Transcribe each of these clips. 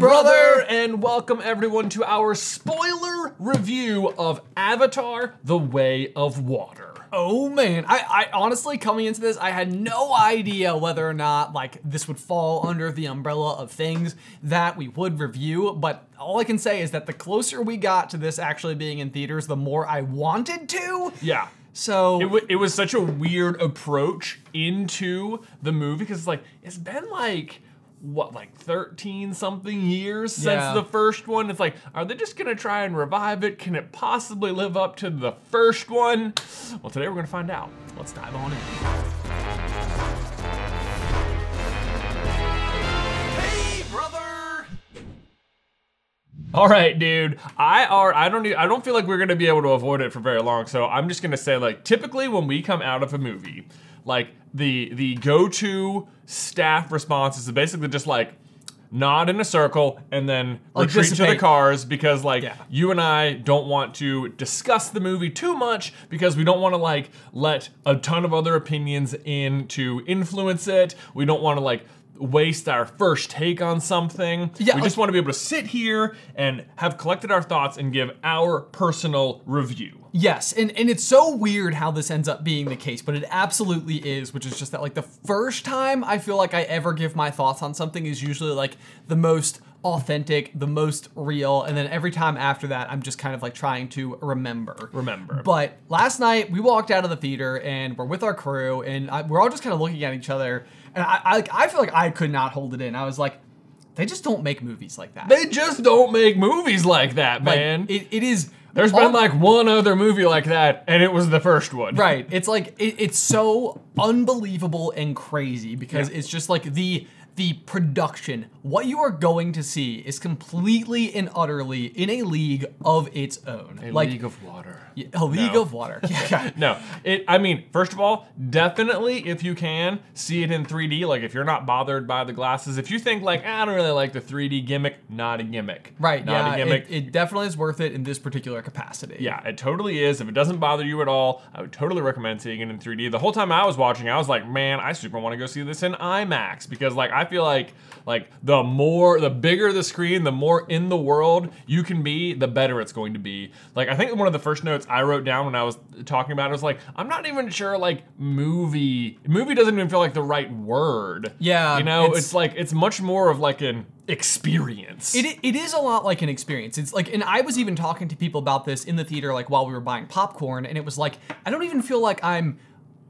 brother! and welcome everyone to our spoiler review of Avatar: The Way of Water. Oh man, I, I honestly coming into this, I had no idea whether or not like this would fall under the umbrella of things that we would review. But all I can say is that the closer we got to this actually being in theaters, the more I wanted to. Yeah. So It, w- it was such a weird approach into the movie because it's like it's been like what like 13 something years since Yeah. the first one it's like are they just gonna try and revive it can it possibly live up to the first one well today we're gonna find out let's dive on in hey brother all right, dude. I are I don't need, I don't feel like we're gonna be able to avoid it for very long. So I'm just gonna say like typically when we come out of a movie, like the the go-to staff response is basically just like nod in a circle and then Like retreat to the cars because like Yeah. you and I don't want to discuss the movie too much because we don't want to like let a ton of other opinions in to influence it. We don't want to like waste our first take on something. Yeah, we like- just want to be able to sit here and have collected our thoughts and give our personal review. Yes, and, and it's so weird how this ends up being the case, but it absolutely is, which is just that like the first time I feel like I ever give my thoughts on something is usually like the most authentic, the most real, and then every time after that I'm just kind of like trying to remember. Remember. But last night we walked out of the theater and we're with our crew and I, we're all just kind of looking at each other and I, I I feel like I could not hold it in. I was like, they just don't make movies like that. They just don't make movies like that, Like, man. it, it is. There's been like one other movie like that, and it was the first one. Right. It's like it, it's so unbelievable and crazy because Yeah. it's just like the the production. What you are going to see is completely and utterly in a league of its own. A like League of Water. Yeah, a league No. of water. Yeah. No, it. I mean, first of all, definitely if you can see it in 3D. Like if you're not bothered by the glasses, if you think like "Ah, I don't really like the 3D gimmick, not a gimmick. Right. Not yeah. a gimmick. It, it definitely is worth it in this particular capacity. yeah, it totally is. If it doesn't bother you at all, I would totally recommend seeing it in 3D. The whole time I was watching, I was like, man, I super want to go see this in IMAX because like I feel like like the more the bigger the screen, the more in the world you can be, the better it's going to be. Like I think one of the first notes I wrote down when I was talking about it was like, I'm not even sure like movie movie doesn't even feel like the right word. Yeah, You know, it's- it's, like it's much more of like an experience. It, it is a lot like an experience. It's like, and I was even talking to people about this in the theater, like while we were buying popcorn, and it was like, I don't even feel like I'm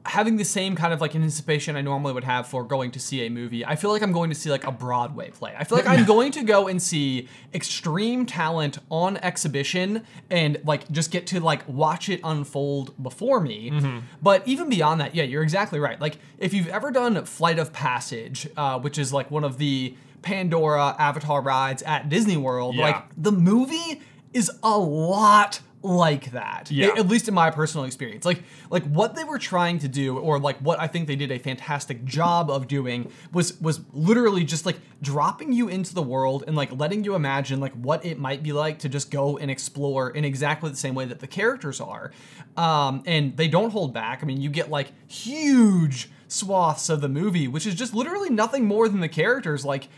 having the same kind of like anticipation I normally would have for going to see a movie. I feel like I'm going to see like a Broadway play. I feel like I'm going to go and see extreme talent on exhibition and like just get to like watch it unfold before me. But even beyond that, yeah, you're exactly right. Like if you've ever done Flight of Passage, uh, which is like one of the Pandora Avatar rides at Disney World, Yeah. like the movie is a lot like that. Yeah. At least in my personal experience. Like like what they were trying to do or like what I think they did a fantastic job of doing was was literally just like dropping you into the world and like letting you imagine like what it might be like to just go and explore in exactly the same way that the characters are. Um and they don't hold back. I mean, you get like huge swaths of the movie which is just literally nothing more than the characters like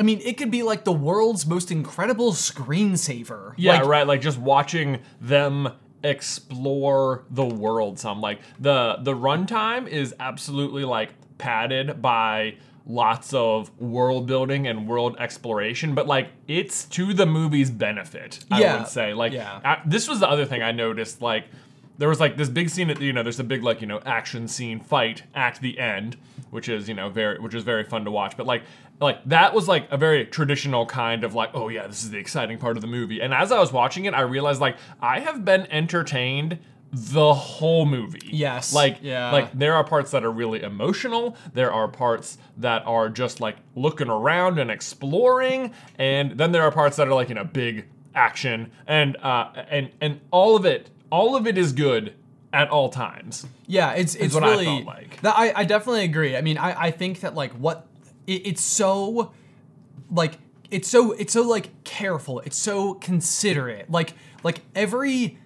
I mean, it could be like the world's most incredible screensaver. Yeah, Like, right. Like just watching them explore the world. Some like the the runtime is absolutely like padded by lots of world building and world exploration, but like it's to the movie's benefit. I Yeah, would say. Like yeah. I- this was the other thing I noticed. Like there was like this big scene at you know there's a big like you know action scene fight at the end which is you know very which is very fun to watch but like like that was like a very traditional kind of like oh yeah this is the exciting part of the movie and as i was watching it i realized like i have been entertained the whole movie Yes, like yeah. like there are parts that are really emotional there are parts that are just like looking around and exploring and then there are parts that are like you know big action and uh and and all of it all of it is good at all times Yeah, it's it's what I really. felt like. That, I I definitely agree. I mean, I I think that like what it, it's so like it's so it's so like careful. It's so considerate. Like like every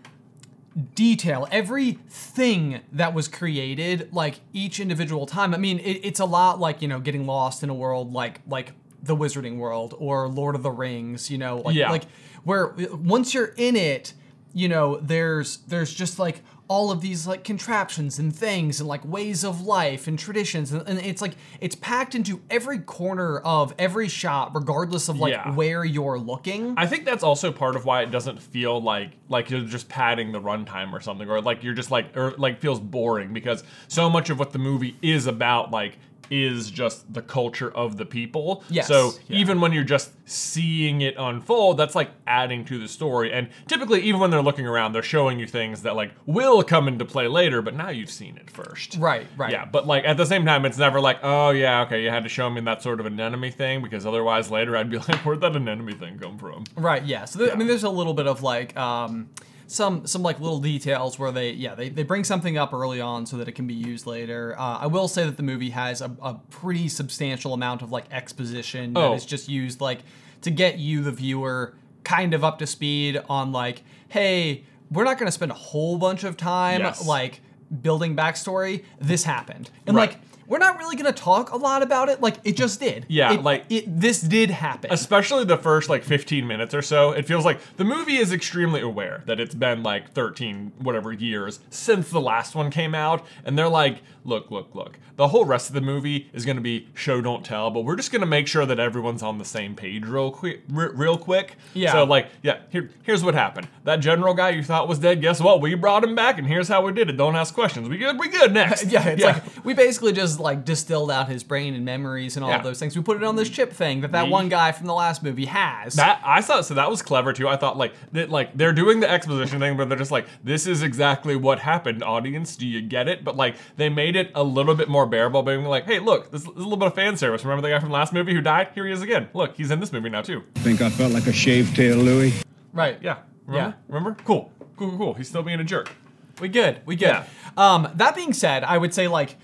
detail, everything that was created, like each individual time. I mean, it, it's a lot like you know getting lost in a world like like the Wizarding World or Lord of the Rings, you know, like Yeah. like where once you're in it, you know, there's there's just like all of these like contraptions and things and like ways of life and traditions and, and it's like it's packed into every corner of every shot regardless of like Yeah. where you're looking. I think that's also part of why it doesn't feel like like you're just padding the runtime or something, or like you're just like or like feels boring because so much of what the movie is about like is just the culture of the people. Yes, So yeah. even when you're just seeing it unfold, that's like adding to the story. And typically, even when they're looking around, they're showing you things that like will come into play later, but now you've seen it first. Right, right. Yeah, but like at the same time, it's never like, oh yeah, okay, you had to show me that sort of anemone thing because otherwise later I'd be like, where'd that anemone thing come from? Right. Yeah. So there, I mean, there's a little bit of like um, some some like little details where they yeah they, they bring something up early on so that it can be used later. Uh, I will say that the movie has a, a pretty substantial amount of like exposition that Oh. is just used like to get you the viewer kind of up to speed on like hey we're not going to spend a whole bunch of time Yes. like building backstory. This happened and Right. like. We're not really gonna talk a lot about it. Like it just did. Yeah, It- like- it. This did happen. Especially the first like 15 minutes or so, it feels like the movie is extremely aware that it's been like 13 whatever years since the last one came out, and they're like, look, look, look. The whole rest of the movie is going to be show don't tell, but we're just going to make sure that everyone's on the same page real quick, re- real quick. Yeah. So like, yeah, here, here's what happened. That general guy you thought was dead, guess what? We brought him back, and here's how we did it. Don't ask questions. We good? We good next. Yeah, it's like we basically just like distilled out his brain and memories and all Yeah. of those things. We put it on this chip thing that that We- one guy from the last movie has. That I thought so that was clever too. I thought like that like they're doing the exposition thing, but they're just like, this is exactly what happened, audience. Do you get it? But like they made it a little bit more bearable, being like, hey, look, this, this is a little bit of fan service. Remember the guy from the last movie who died? Here he is again. Look, he's in this movie now too. Think I felt like a shaved tail, Louis? right. Yeah. Remember? Remember? Cool. Cool, cool, cool. He's still being a jerk. We good. We good. Yeah. Um, that being said, I would say like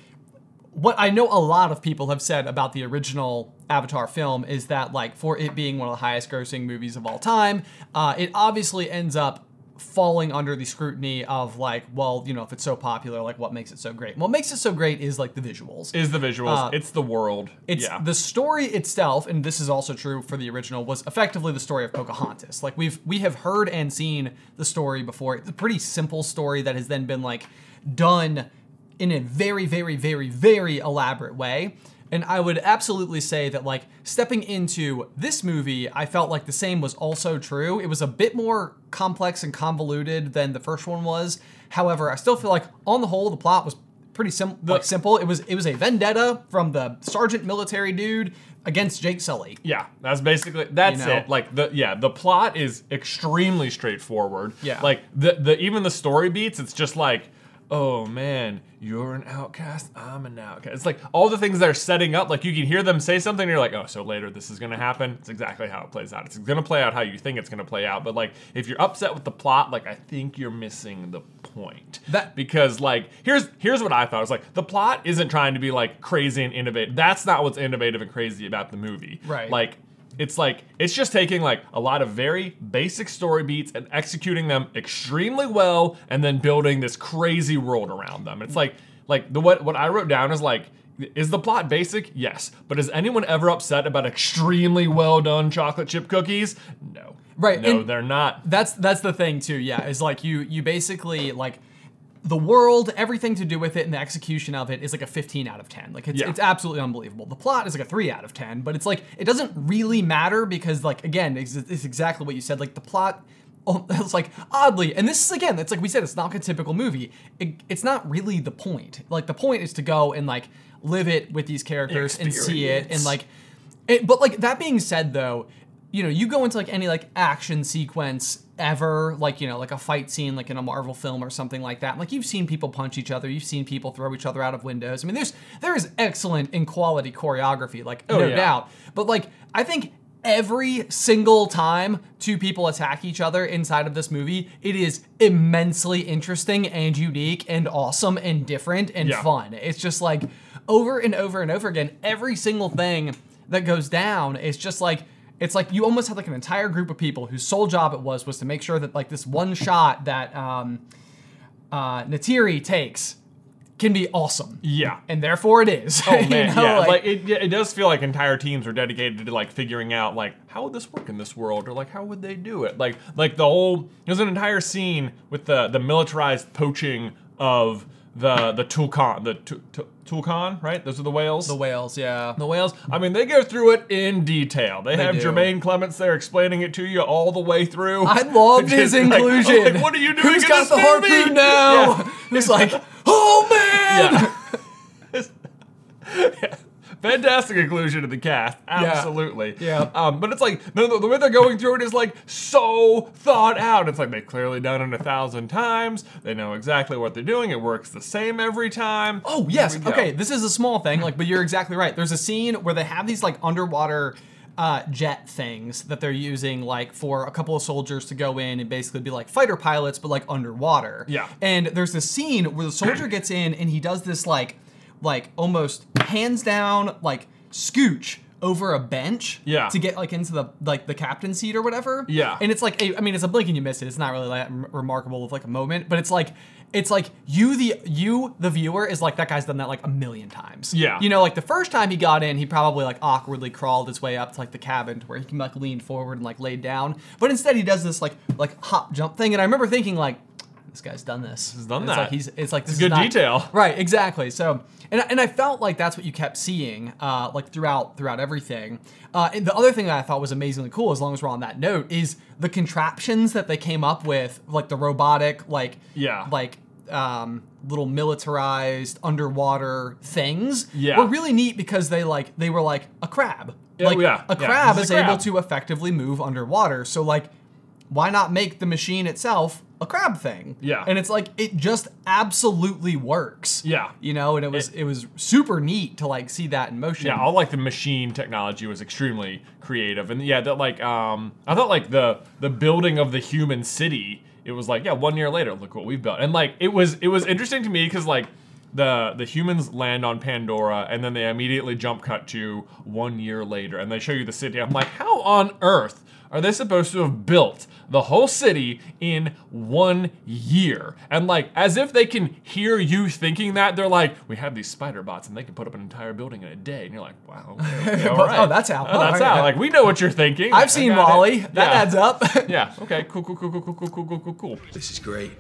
what I know a lot of people have said about the original Avatar film is that like for it being one of the highest grossing movies of all time, uh, it obviously ends up falling under the scrutiny of like, well, you know, if it's so popular, like what makes it so great? What makes it so great is like the visuals. Is the visuals. Uh, it's the world. It's yeah. the story itself, and this is also true for the original, was effectively the story of Pocahontas. Like we've we have heard and seen the story before. It's a pretty simple story that has then been like done in a very, very, very, very elaborate way. And I would absolutely say that like stepping into this movie, I felt like the same was also true. It was a bit more complex and convoluted than the first one was. However, I still feel like on the whole the plot was pretty sim- like simple. It was it was a vendetta from the sergeant military dude against Jake Sully. Yeah, that's basically that's You know? it. Like the yeah, the plot is extremely straightforward. Yeah. Like the the even the story beats, it's just like, oh man, you're an outcast, I'm an outcast. It's like all the things they're setting up, like you can hear them say something, and you're like, oh, so later this is gonna happen. It's exactly how it plays out. It's gonna play out how you think it's gonna play out. But like if you're upset with the plot, like I think you're missing the point. That- because like here's here's what I thought. It's like the plot isn't trying to be like crazy and innovative. That's not what's innovative and crazy about the movie. Right. Like it's like it's just taking like a lot of very basic story beats and executing them extremely well and then building this crazy world around them. It's like like the what what I wrote down is like is the plot basic? Yes. But is anyone ever upset about extremely well done chocolate chip cookies? No. Right, No, they're not. That's that's the thing too. Yeah, is like you you basically like the world, everything to do with it, and the execution of it is like a 15 out of 10. Like it's Yeah. it's absolutely unbelievable. The plot is like a three out of 10, but it's like it doesn't really matter because like again, it's, it's exactly what you said. Like the plot. oh, It's like oddly, and this is again, it's like we said, it's not a typical movie. It, it's not really the point. Like the point is to go and like live it with these characters and see it, and like it, but like that being said, though, you know, you go into like any like action sequence ever, like you know, like a fight scene, like in a Marvel film or something like that. Like you've seen people punch each other, you've seen people throw each other out of windows. I mean, there's there is excellent in quality choreography, like no Oh, yeah. doubt. But like I think every single time two people attack each other inside of this movie, it is immensely interesting and unique and awesome and different and Yeah. fun. It's just like over and over and over again, every single thing that goes down is just like it's like you almost had like an entire group of people whose sole job it was was to make sure that like this one shot that um, uh, Neytiri takes can be awesome. Yeah. And therefore it is. Oh You man, know, yeah. Like, it, it does feel like entire teams are dedicated to like figuring out like how would this work in this world or like how would they do it? Like like the whole there's an entire scene with the the militarized poaching of the the tulkun the Tu- Tu- tulkun right? Those are the whales. the whales, yeah. The whales. I mean, they go through it in detail. They, They have do. Jemaine Clements there explaining it to you all the way through. I loved his Just like- inclusion. like, what are you doing? Who's in got this the movie? harpoon now? Yeah. It's like, oh man. Yeah. Yeah. Fantastic inclusion of the cast, absolutely. Yeah. Um, but it's like the, the way they're going through it is like so thought out. It's like they've clearly done it a thousand times. They know exactly what they're doing. It works the same every time. Oh yes. Okay, this is a small thing, like, but you're exactly right. There's a scene where they have these like underwater uh, jet things that they're using, like for a couple of soldiers to go in and basically be like fighter pilots, but like underwater. Yeah. And there's this scene where the soldier gets in and he does this like, like almost hands down like scooch over a bench Yeah. to get like into the like the captain seat or whatever Yeah. and it's like a, I mean it's a blink and you miss it it's not really like m- remarkable of like a moment but it's like it's like you the you the viewer is like that guy's done that like a million times Yeah. you know like the first time he got in he probably like awkwardly crawled his way up to like the cabin to where he can like lean forward and like lay down but instead he does this like like hop jump thing and I remember thinking like this guy's done this. He's done it's that. Like he's it's like this good is not- detail. Right, exactly. So, and and I felt like that's what you kept seeing, uh, like throughout throughout everything. Uh, and the other thing that I thought was amazingly cool, as long as we're on that note, is the contraptions that they came up with, like the robotic, like Yeah. like um, little militarized underwater things. Yeah. were really neat because they like they were like a crab. Yeah, like yeah, a crab is a able to effectively move underwater. So like why not make the machine itself a crab thing? Yeah. And it's like it just absolutely works. Yeah. You know, and it was it, was super neat to like see that in motion. Yeah, all like the machine technology was extremely creative, and yeah, that like um, I thought like the the building of the human city. It was like yeah, one year later, look what we've built, and like it was it was interesting to me because like the the humans land on Pandora, and then they immediately jump cut to one year later, and they show you the city. I'm like, how on earth are they supposed to have built the whole city in one year? And like, as if they can hear you thinking that, they're like, we have these spider bots and they can put up an entire building in a day. And you're like, wow, okay, okay, all But- right. oh, that's how. Oh, that's how. yeah. Like, we know what you're thinking. I I've seen got it. WALL-E. That yeah. adds up. Yeah. Okay. Cool. Cool. Cool. Cool. Cool. Cool. Cool. Cool. Cool. Cool. This is great.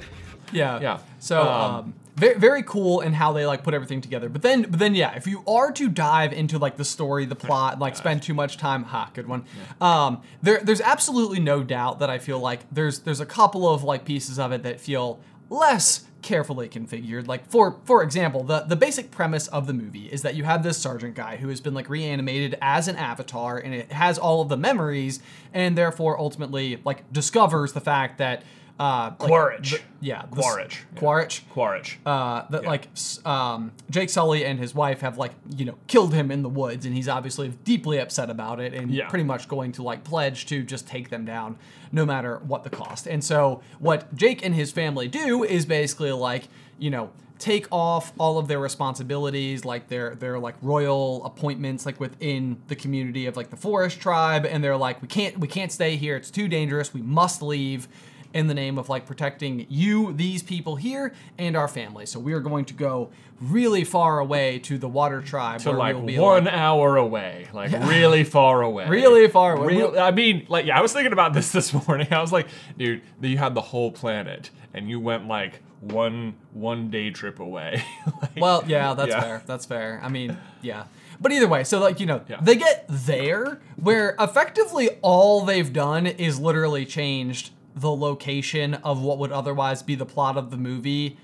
Yeah. Yeah. So Um, um, very very cool in how they like put everything together. But then but then yeah, if you are to dive into like the story, the plot, and like spend too much time, ha, good one. Um, there there's absolutely no doubt that I feel like there's there's a couple of like pieces of it that feel less carefully configured. Like for for example, the the basic premise of the movie is that you have this sergeant guy who has been like reanimated as an avatar and it has all of the memories and therefore ultimately like discovers the fact that uh like, Quaritch. the- yeah, Quaritch. Yeah. Quaritch. Quaritch. Uh, that Yeah. like um, Jake Sully and his wife have like you know killed him in the woods, and he's obviously deeply upset about it, and Yeah. pretty much going to like pledge to just take them down no matter what the cost. And so what Jake and his family do is basically like you know take off all of their responsibilities like their their like royal appointments like within the community of like the forest tribe and they're like we can't we can't stay here it's too dangerous we must leave in the name of like protecting you, these people here, and our family. So we are going to go really far away to the water tribe. to where like we'll be one like- hour away, like really far away, Really far away. Real, I mean, like, yeah, I was thinking about this this morning. I was like, dude, you had the whole planet, and you went like one one day trip away. Like, Well, yeah, that's Yeah. fair. That's fair. I mean, yeah. But either way, so like, you know, Yeah. they get there where effectively all they've done is literally changed the location of what would otherwise be the plot of the movie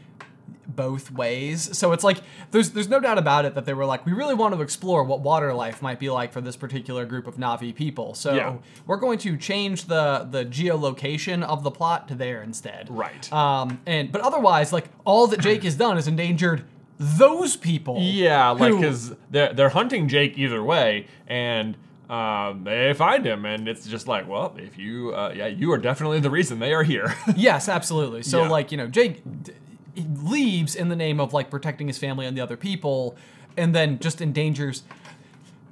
both ways. So it's like there's there's no doubt about it that they were like we really want to explore what water life might be like for this particular group of Navi people. So Yeah. we're going to change the the geolocation of the plot to there instead. Right. Um and but otherwise like all that Jake has done is endangered those people. Yeah, like because they're they're hunting Jake either way, and um, they find him, and it's just like, well, if you, uh, yeah, you are definitely the reason they are here. Yes, absolutely. So Yeah. like, you know, Jake d- leaves in the name of like protecting his family and the other people and then just endangers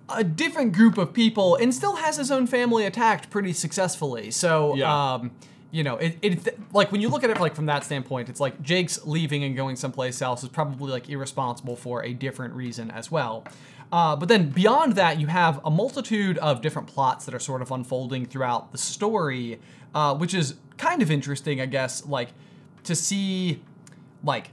a different group of people and still has his own family attacked pretty successfully. So Yeah. um you know, it, it like when you look at it like from that standpoint, it's like Jake's leaving and going someplace else is probably like irresponsible for a different reason as well. Uh, but then beyond that, you have a multitude of different plots that are sort of unfolding throughout the story, uh, which is kind of interesting, I guess, like to see like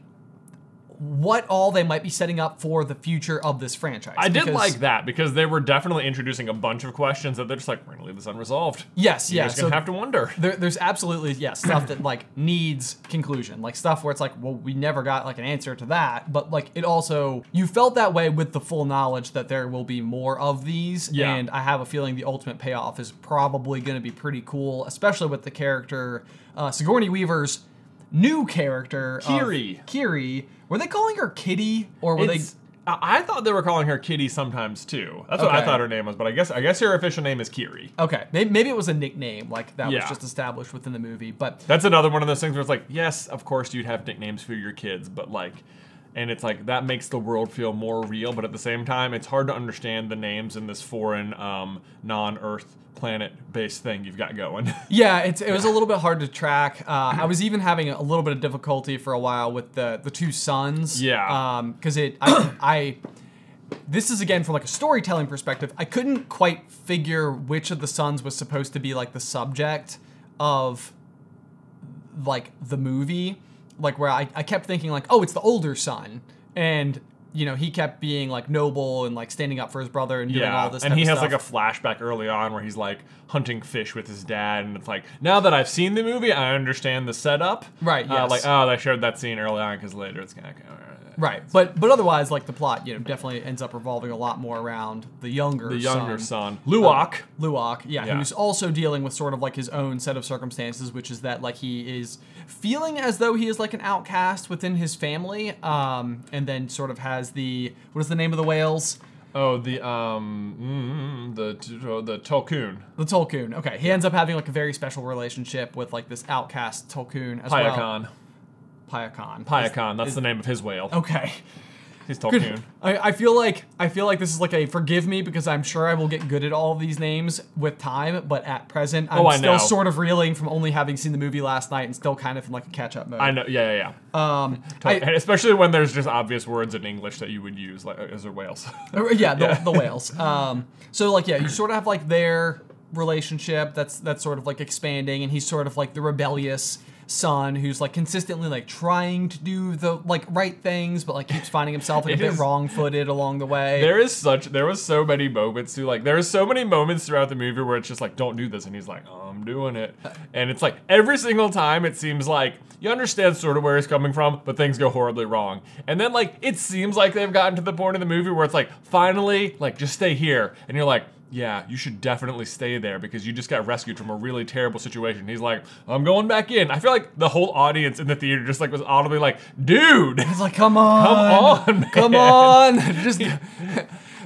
what all they might be setting up for the future of this franchise. I did like that because they were definitely introducing a bunch of questions that they're just like, we're gonna leave this unresolved. Yes, yes. You're yeah. just gonna so have to wonder. there, there's absolutely yeah stuff that like needs conclusion like stuff where it's like well we never got like an answer to that but like it also you felt that way with the full knowledge that there will be more of these Yeah. and i have a feeling the ultimate payoff is probably going to be pretty cool especially with the character uh, sigourney weaver's new character of Kiri. kiri were they calling her kitty or were It's- I I thought they were calling her Kitty sometimes too. That's what I thought her name was, but I guess I guess her official name is Kiri. okay maybe, maybe it was a nickname like that was just established within the movie but That's another one of those things where it's like, yes, of course you'd have nicknames for your kids, but like, and it's like that makes the world feel more real. But at the same time, it's hard to understand the names in this foreign, um, non-Earth planet-based thing you've got going. Yeah, it's, it was a little bit hard to track. Uh, I was even having a little bit of difficulty for a while with the the two sons. Yeah. because it I, I this is again from like a storytelling perspective. I couldn't quite figure which of the sons was supposed to be like the subject of like the movie. Like where I, I kept thinking like, oh, it's the older son, and you know he kept being like noble and like standing up for his brother and doing all this. Stuff. And he has stuff. like a flashback early on where he's like hunting fish with his dad, and it's like now that I've seen the movie, I understand the setup. Right, Uh, like oh, they showed that scene early on because later it's kind of Right, but but otherwise, like the plot, you know, definitely ends up revolving a lot more around the younger The younger son, son, Lo'ak. Lo'ak, yeah, Yeah. who's also dealing with sort of like his own set of circumstances, which is that like he is feeling as though he is like an outcast within his family, um, and then sort of has the what is the name of the whales? oh, the um, mm, the the tulkun. The tulkun. Okay, he ends up having like a very special relationship with like this outcast tulkun as well. Payakan. Payakan. Payakan, that's the name of his whale. Okay. He's Good. tulkun. I, I feel like I feel like this is like a forgive me because I'm sure I will get good at all of these names with time, but at present I'm Oh, I still know. sort of reeling from only having seen the movie last night and still kind of in like a catch up mode. I know. Yeah, yeah, yeah. Um, and I, especially when there's just obvious words in English that you would use, like as are whales. yeah, the, Yeah. the whales. Um, so like yeah, you sort of have like their relationship that's that's sort of like expanding, and he's sort of like the rebellious son who's like consistently like trying to do the like right things, but like keeps finding himself like a It bit is- wrong footed along the way. there is such there was so many moments too like there are so many moments throughout the movie where it's just like don't do this and he's like oh, i'm doing it. Uh, and it's like every single time it seems like you understand sort of where he's coming from but things go horribly wrong. And then like it seems like they've gotten to the point in the movie where it's like finally like just stay here. And you're like yeah, you should definitely stay there because you just got rescued from a really terrible situation. He's like, I'm going back in. I feel like the whole audience in the theater just like was audibly like, dude, It's like, come on, Come on, man." come on, just.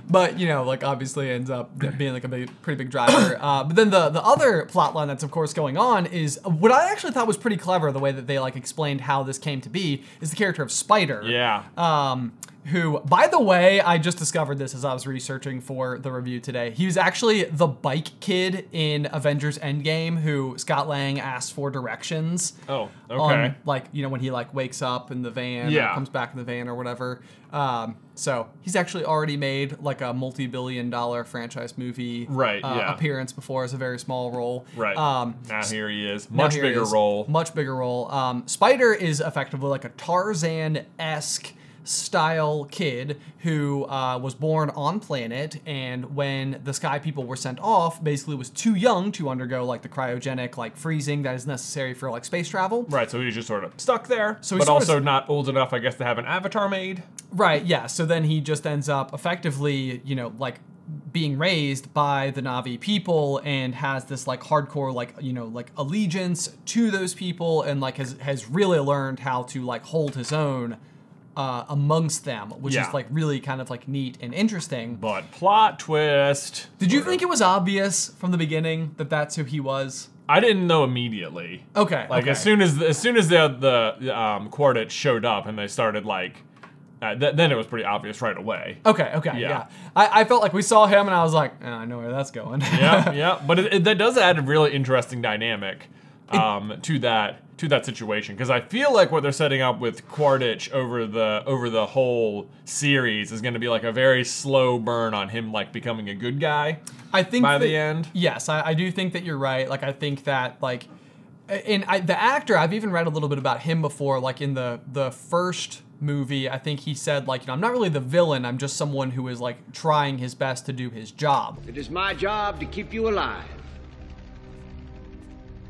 But you know, like obviously ends up being like a big, pretty big driver. Uh, but then the the other plot line that's of course going on is what I actually thought was pretty clever. The way that they like explained how this came to be is the character of Spider. yeah. Um, who, by the way, I just discovered this as I was researching for the review today. He was actually the bike kid in Avengers Endgame who Scott Lang asked for directions. Oh, okay. On, like, you know, when he like wakes up in the van or Yeah. comes back in the van or whatever. Um, so he's actually already made like a multi-billion dollar franchise movie Right, uh, yeah. appearance before as a very small role. Right. Um, now here he is. Much bigger is. role. Much bigger role. Um, Spider is effectively like a Tarzan esque style kid who uh, was born on planet and when the sky people were sent off basically was too young to undergo like the cryogenic like freezing that is necessary for like space travel Right, so he's just sort of stuck there, So he's but also not old enough, I guess, to have an avatar made. Right, yeah. So then he just ends up effectively, you know, like being raised by the Navi people and has this like hardcore like, you know, like allegiance to those people and like has has really learned how to like hold his own uh, amongst them, which Yeah. is like really kind of like neat and interesting. But plot twist. Did you think it was obvious from the beginning that that's who he was? I didn't know immediately. Okay. Like okay. as soon as as soon as the the um, quartet showed up and they started like, uh, th- then it was pretty obvious right away. Okay, okay, yeah. Yeah. I, I felt like we saw him and I was like, "Eh, I know where that's going. yeah, yeah. But it, it, that does add a really interesting dynamic um, to that to that situation because I feel like what they're setting up with Quaritch over the over the whole series is going to be like a very slow burn on him like becoming a good guy. I think by that- the end. Yes, I, I do think that you're right. Like I think that like, and I, the actor I've even read a little bit about him before. Like in the the first movie, I think he said like, you know, I'm not really the villain. I'm just someone who is like trying his best to do his job. It is my job to keep you alive.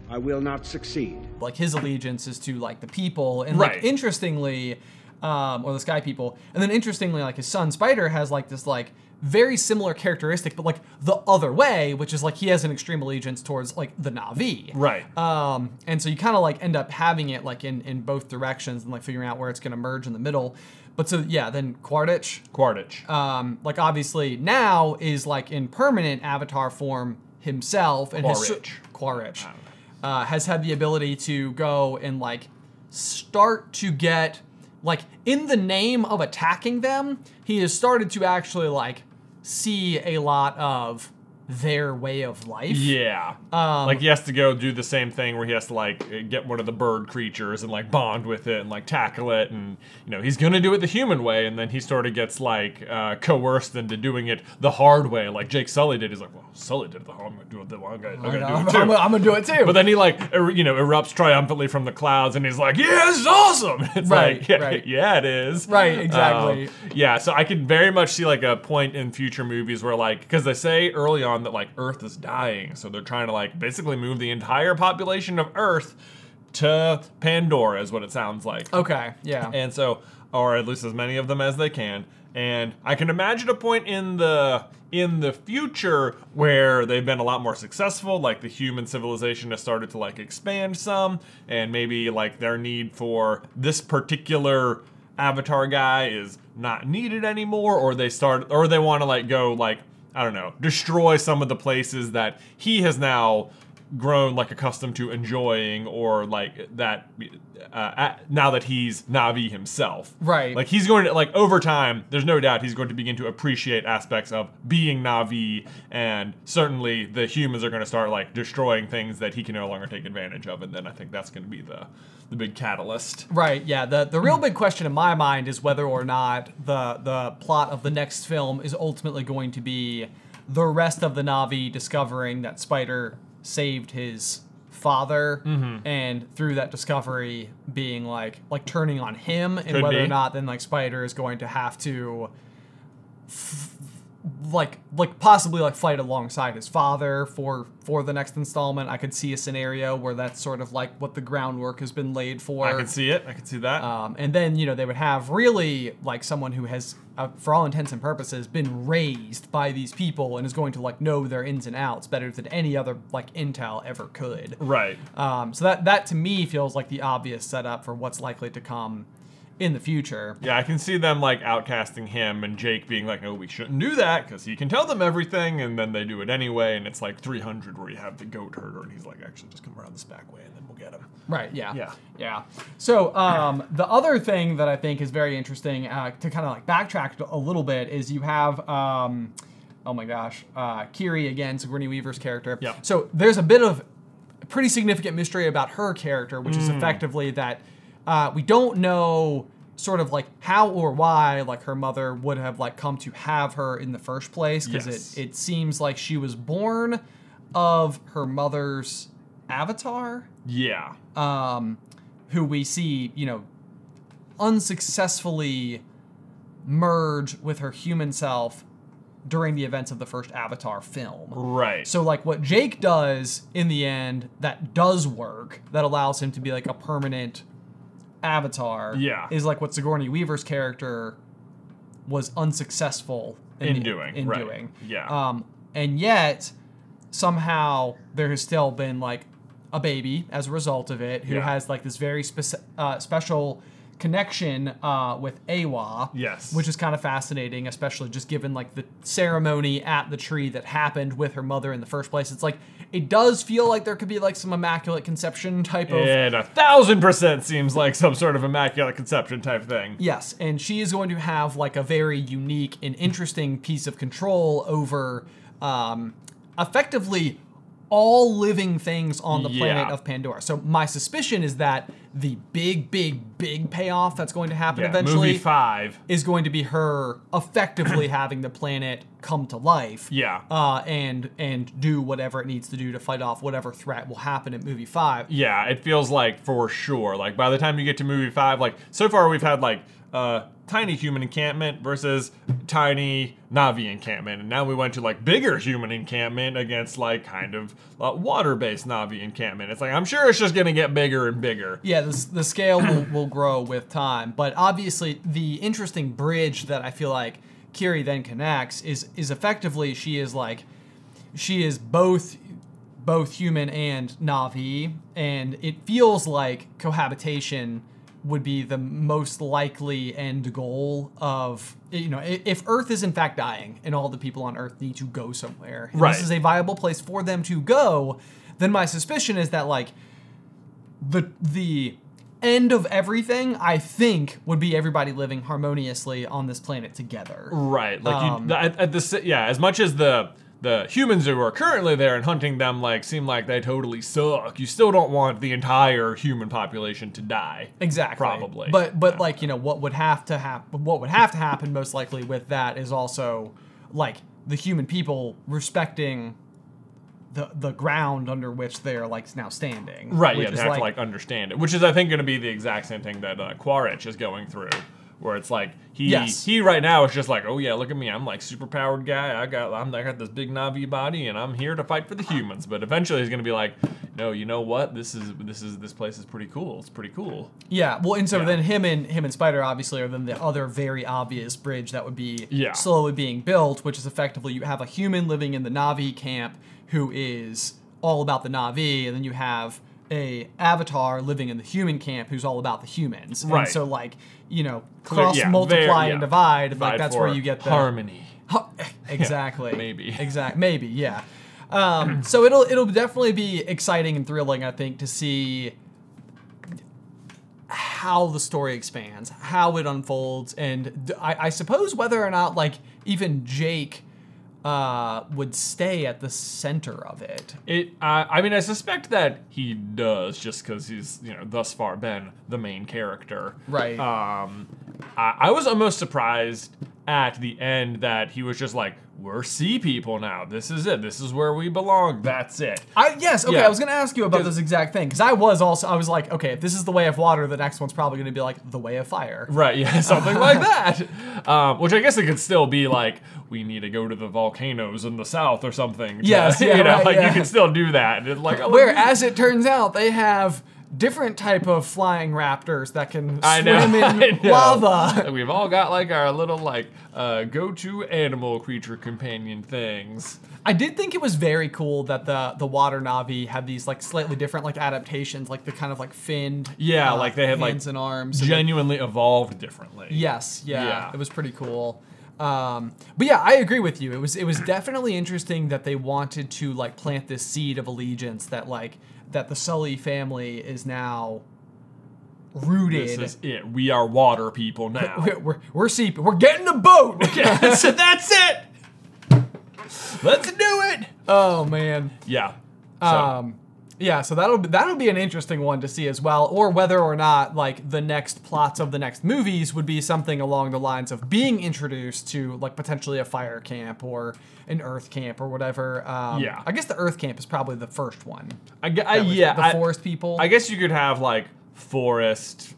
I will not succeed. Like his allegiance is to like the people, and Right. like interestingly, um, or the Sky people, and then interestingly, like his son Spider has like this like very similar characteristic, but like the other way, which is like he has an extreme allegiance towards like the Navi. Right. Um, and so you kind of like end up having it like in in both directions and like figuring out where it's going to merge in the middle. But so yeah, then Quaritch, Quaritch. um, like obviously now is like in permanent avatar form himself and has Quaritch. Quaritch uh, has had the ability to go and like start to get like in the name of attacking them, he has started to actually like see a lot of their way of life. Yeah. Um, like he has to go do the same thing where he has to like get one of the bird creatures and like bond with it and like tackle it and you know he's gonna do it the human way and then he sort of gets like uh, coerced into doing it the hard way like Jake Sully did. He's like, well, Sully did it the hard. I'm gonna do it the long guy. I'm gonna do it too. I'm gonna- I'm gonna do it too. but then he like er, you know erupts triumphantly from the clouds and he's like, "Yeah, this is awesome." It's Right, like, yeah, right. yeah, it is. Right, exactly. Um, yeah, so I can very much see like a point in future movies where like because they say early on that like Earth is dying, so they're trying to like basically move the entire population of Earth to Pandora is what it sounds like. okay, yeah. And so, or at least as many of them as they can. And I can imagine a point in the in the future where they've been a lot more successful, like the human civilization has started to like expand some, and maybe like their need for this particular avatar guy is not needed anymore, or they start or they want to like go like I don't know, destroy some of the places that he has now grown like accustomed to enjoying or like that uh, at, now that he's Navi himself. Right. Like he's going to like over time, there's no doubt he's going to begin to appreciate aspects of being Navi and certainly the humans are going to start like destroying things that he can no longer take advantage of and then I think that's going to be the the big catalyst. Right, yeah. The the real big question in my mind is whether or not the the plot of the next film is ultimately going to be the rest of the Navi discovering that Spider saved his father Mm-hmm. and through that discovery being like like turning on him and Could whether or not then like Spider is going to have to f- like like possibly like fight alongside his father for for the next installment. I could see a scenario where that's sort of like what the groundwork has been laid for. I can see it. I can see that. Um, and then you know they would have really like someone who has, uh, for all intents and purposes, been raised by these people and is going to like know their ins and outs better than any other like intel ever could. right. Um, so that that to me feels like the obvious setup for what's likely to come in the future. Yeah, I can see them like outcasting him and Jake being like, "No, we shouldn't do that because he can tell them everything," and then they do it anyway. And it's like 300 where you have the goat herder, and he's like, "Actually, just come around this back way, and then we'll get him." Right. Yeah. Yeah. Yeah. So um, the other thing that I think is very interesting uh, to kind of like backtrack a little bit is you have. Um, oh my gosh, uh, Kiri again, Sigourney Weaver's character. Yeah. So there's a bit of pretty significant mystery about her character, which is effectively that uh, we don't know sort of like how or why like her mother would have like come to have her in the first place because Yes. it, it seems like she was born of her mother's avatar Yeah. um, who we see, you know, unsuccessfully merge with her human self during the events of the first Avatar film. Right. So, like, what Jake does in the end that does work, that allows him to be like a permanent avatar, Yeah. is like what Sigourney Weaver's character was unsuccessful In the- doing, In right. doing, Yeah. Um, and yet somehow there has still been like a baby as a result of it who Yeah. has like this very speci- uh, special connection uh, with Eywa. Yes. Which is kind of fascinating, especially just given like the ceremony at the tree that happened with her mother in the first place. It's like it does feel like there could be like some immaculate conception type of and a thousand percent seems like some sort of immaculate conception type thing. Yes, and she is going to have like a very unique and interesting piece of control over um, effectively all living things on the planet Yeah. of Pandora. So my suspicion is that the big, big, big payoff that's going to happen Yeah, eventually movie five. is going to be her effectively having the planet come to life. Yeah. Uh, and and do whatever it needs to do to fight off whatever threat will happen in movie five. Yeah, it feels like for sure. Like by the time you get to movie five, like so far we've had like uh tiny human encampment versus tiny Navi encampment, and now we went to like bigger human encampment against like kind of uh, water-based Navi encampment. It's like I'm sure it's just gonna get bigger and bigger. Yeah, the, the scale will, will grow with time, but obviously the interesting bridge that I feel like Kiri then connects is is effectively she is like she is both both human and Navi, and it feels like cohabitation would be the most likely end goal of you know if Earth is in fact dying and all the people on Earth need to go somewhere, and Right. this is a viable place for them to go, then my suspicion is that like the the end of everything I think would be everybody living harmoniously on this planet together. Right. Like Um, you at, at the yeah, as much as the the humans who are currently there and hunting them like seem like they totally suck, you still don't want the entire human population to die. Exactly. Probably. But but Yeah. like, you know, what would have to happen what would have to happen most likely with that is also like the human people respecting the the ground under which they're like now standing. Right, which yeah, they have to like understand it, which is I think going to be the exact same thing that uh, Quaritch is going through, where it's like he Yes. he right now is just like, oh yeah, look at me, I'm like super powered guy, I got I'm I got this big Navi body, and I'm here to fight for the humans. But eventually he's going to be like, no, you know what, this is this is this place is pretty cool. It's pretty cool. Yeah, well, and so Yeah. then him and him and Spider obviously are then the other very obvious bridge that would be Yeah. slowly being built, which is effectively you have a human living in the Navi camp who is all about the Navi, and then you have a avatar living in the human camp who's all about the humans. Right. And so like you know cross yeah, multiply very- and yeah. divide, like that's where you get the harmony. Exactly. maybe. Exact. Maybe. Yeah. Um, so it'll it'll definitely be exciting and thrilling, I think, to see how the story expands, how it unfolds, and I suppose whether or not like even Jake uh, would stay at the center of it. It. Uh, I mean, I suspect that he does, just because he's you know thus far been the main character. Right. Um, I, I was almost surprised at the end that he was just like, "We're sea people now. This is it. This is where we belong. That's it." I yes, okay. Yeah. I was gonna ask you about this exact thing because I was also I was like, okay, if this is the way of water, the next one's probably gonna be like the way of fire. Right, yeah, something like that. Um, which I guess it could still be like, we need to go to the volcanoes in the south or something. to- Yes, yeah, you know, right, like yeah. you can still do that. And it's like, oh, Where, as it turns out, they have different type of flying raptors that can I know, swim in know. lava. We've all got like our little like uh, go-to animal creature companion things. I did think it was very cool that the the water navi had these like slightly different like adaptations, like the kind of like finned Yeah, uh, like they had like hands and arms. and the- genuinely evolved differently. Yes, yeah, Yeah. it was pretty cool. Um, but yeah, I agree with you. It was it was definitely interesting that they wanted to like plant this seed of allegiance that like that the Sully family is now rooted. This is it. We are water people now. we're, we're, we're sea- We're getting a boat. So that's it. Let's do it. oh man. Yeah. So, Um, yeah, so that'll be, that'll be an interesting one to see as well, or whether or not like the next plots of the next movies would be something along the lines of being introduced to like potentially a fire camp or an earth camp or whatever. Um, Yeah. I guess the earth camp is probably the first one. I, I, yeah, the I- forest people. I guess you could have like forest.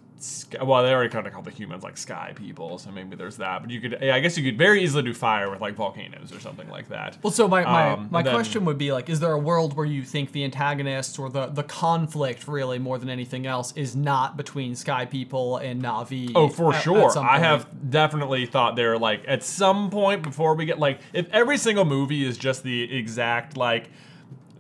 Well, they already kind of call the humans like sky people, so maybe there's that. But you could, yeah, I guess you could very easily do fire with like volcanoes or something like that. Well, so my, my, Um, my then- question would be like, is there a world where you think the antagonists or the, the conflict really more than anything else is not between Sky People and Navi? Oh, for at- at sure. some I have definitely thought they're like at some point before we get like if every single movie is just the exact like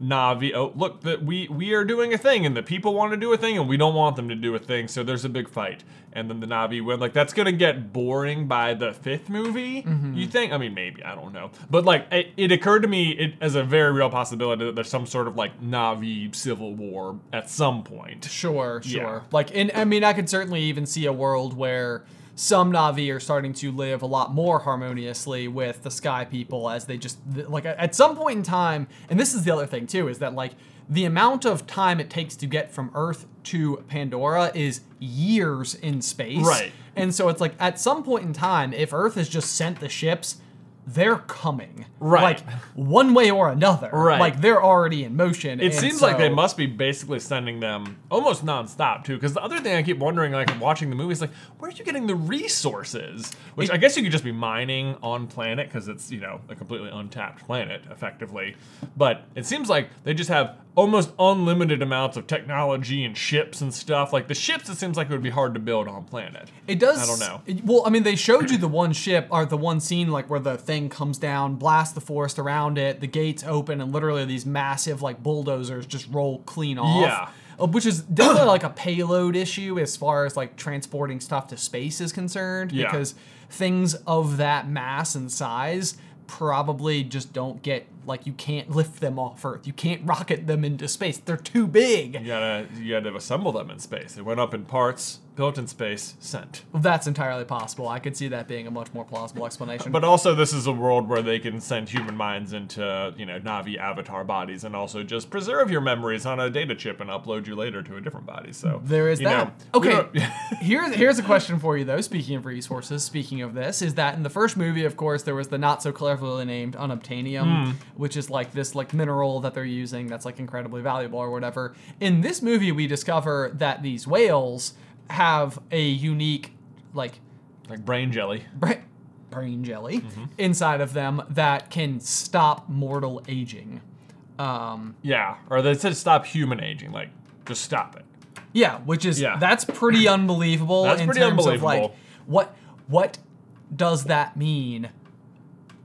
Navi. Oh, look, that we we are doing a thing, and the people want to do a thing, and we don't want them to do a thing. So there's a big fight, and then the Navi win. Like that's gonna get boring by the fifth movie. Mm-hmm. You think? I mean, maybe I don't know, but like it, it occurred to me it, as a very real possibility that there's some sort of like Navi civil war at some point. Sure, Yeah. sure. Like, in I mean, I could certainly even see a world where some Navi are starting to live a lot more harmoniously with the Sky people as they just like at some point in time. And this is the other thing too is that like the amount of time it takes to get from Earth to Pandora is years in space. Right. And so it's like at some point in time, if Earth has just sent the ships, they're coming. Right. Like one way or another. Right. Like they're already in motion. It seems like they must be basically sending them almost nonstop too. Because the other thing I keep wondering, like watching the movie, is like, where are you getting the resources? Which It- I guess you could just be mining on planet because it's you know a completely untapped planet, effectively. But it seems like they just have almost unlimited amounts of technology and ships and stuff. Like the ships, it seems like it would be hard to build on planet. It does. I don't know. it- well, I mean, they showed you the one ship or the one scene like where the thing comes down, blasts the forest around it, the gates open, and literally these massive like bulldozers just roll clean off. Yeah. Uh, Which is definitely like a payload issue as far as like transporting stuff to space is concerned, Yeah. because things of that mass and size probably just don't get like you can't lift them off Earth. You can't rocket them into space. They're too big. You gotta you gotta assemble them in space. They went up in parts, built in space, sent. That's entirely possible. I could see that being a much more plausible explanation. But also, this is a world where they can send human minds into, you know, Na'vi avatar bodies, and also just preserve your memories on a data chip and upload you later to a different body. So There is that. know, okay. here's here's a question for you though. Speaking of resources, speaking of this, is that in the first movie, of course, there was the not so cleverly named unobtainium, Hmm. which is like this like mineral that they're using that's like incredibly valuable or whatever. In this movie, we discover that these whales have a unique like like brain jelly. bra- brain jelly Mm-hmm. inside of them that can stop mortal aging. Um, Yeah, or they said stop human aging. Like, just stop it. Yeah, which is Yeah. that's pretty unbelievable That's in pretty terms of like what what does that mean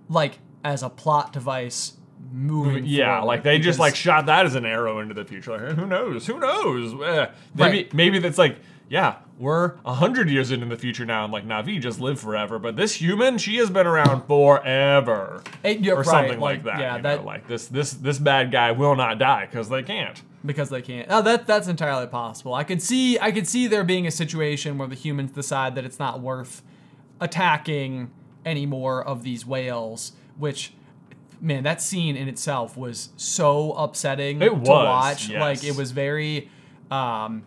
like as a plot device moving Yeah, forward? like they just like shot that as an arrow into the future. Like, who knows? Who knows? Eh, maybe Right. maybe that's like yeah, we're a hundred years into the future now, and like Na'vi just lived forever, but this human, she has been around forever, Eh, you're or right, something like, like, that. yeah, that- know, like this this this bad guy will not die because they can't. because they can't. Oh, that that's entirely possible. I could see I could see there being a situation where the humans decide that it's not worth attacking any more of these whales, which man, that scene in itself was so upsetting It to watch. yes. Like it was very um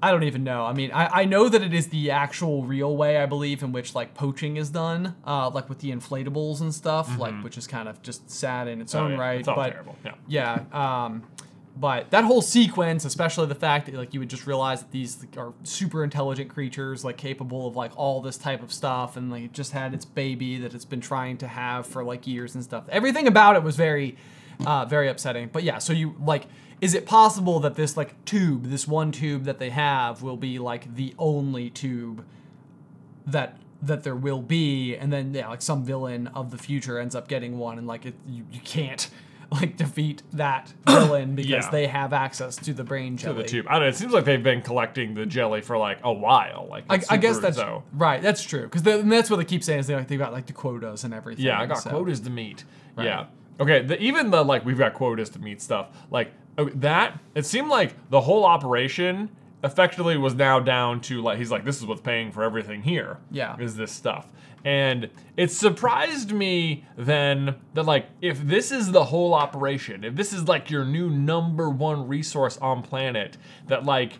I don't even know. I mean, I, I know that it is the actual real way, I believe, in which like poaching is done, uh, like with the inflatables and stuff, like which is kind of just sad in its Oh, own yeah, right. it's all but terrible. Yeah. yeah. Um, but that whole sequence, especially the fact that like you would just realize that these like, are super intelligent creatures, like capable of like all this type of stuff, and like it just had its baby that it's been trying to have for like years and stuff. Everything about it was very, uh, very upsetting. But yeah, so you like, is it possible that this like tube, this one tube that they have, will be like the only tube that that there will be, and then yeah, like some villain of the future ends up getting one, and like it, you, you can't like defeat that villain because Yeah. they have access to the brain jelly. To the tube. I don't know. It seems like they've been collecting the jelly for like a while. Like I, it's I guess super- that's so. right. That's true because that's what they keep saying is they like they've got like the quotas and everything. Yeah, I got so- quotas to meet. Yeah. Okay. The, even the like we've got quotas to meet stuff like okay, that. It seemed like the whole operation effectively was now down to like he's like this is what's paying for everything here. Yeah. Is this stuff. And it surprised me then that like if this is the whole operation, if this is like your new number one resource on planet, that like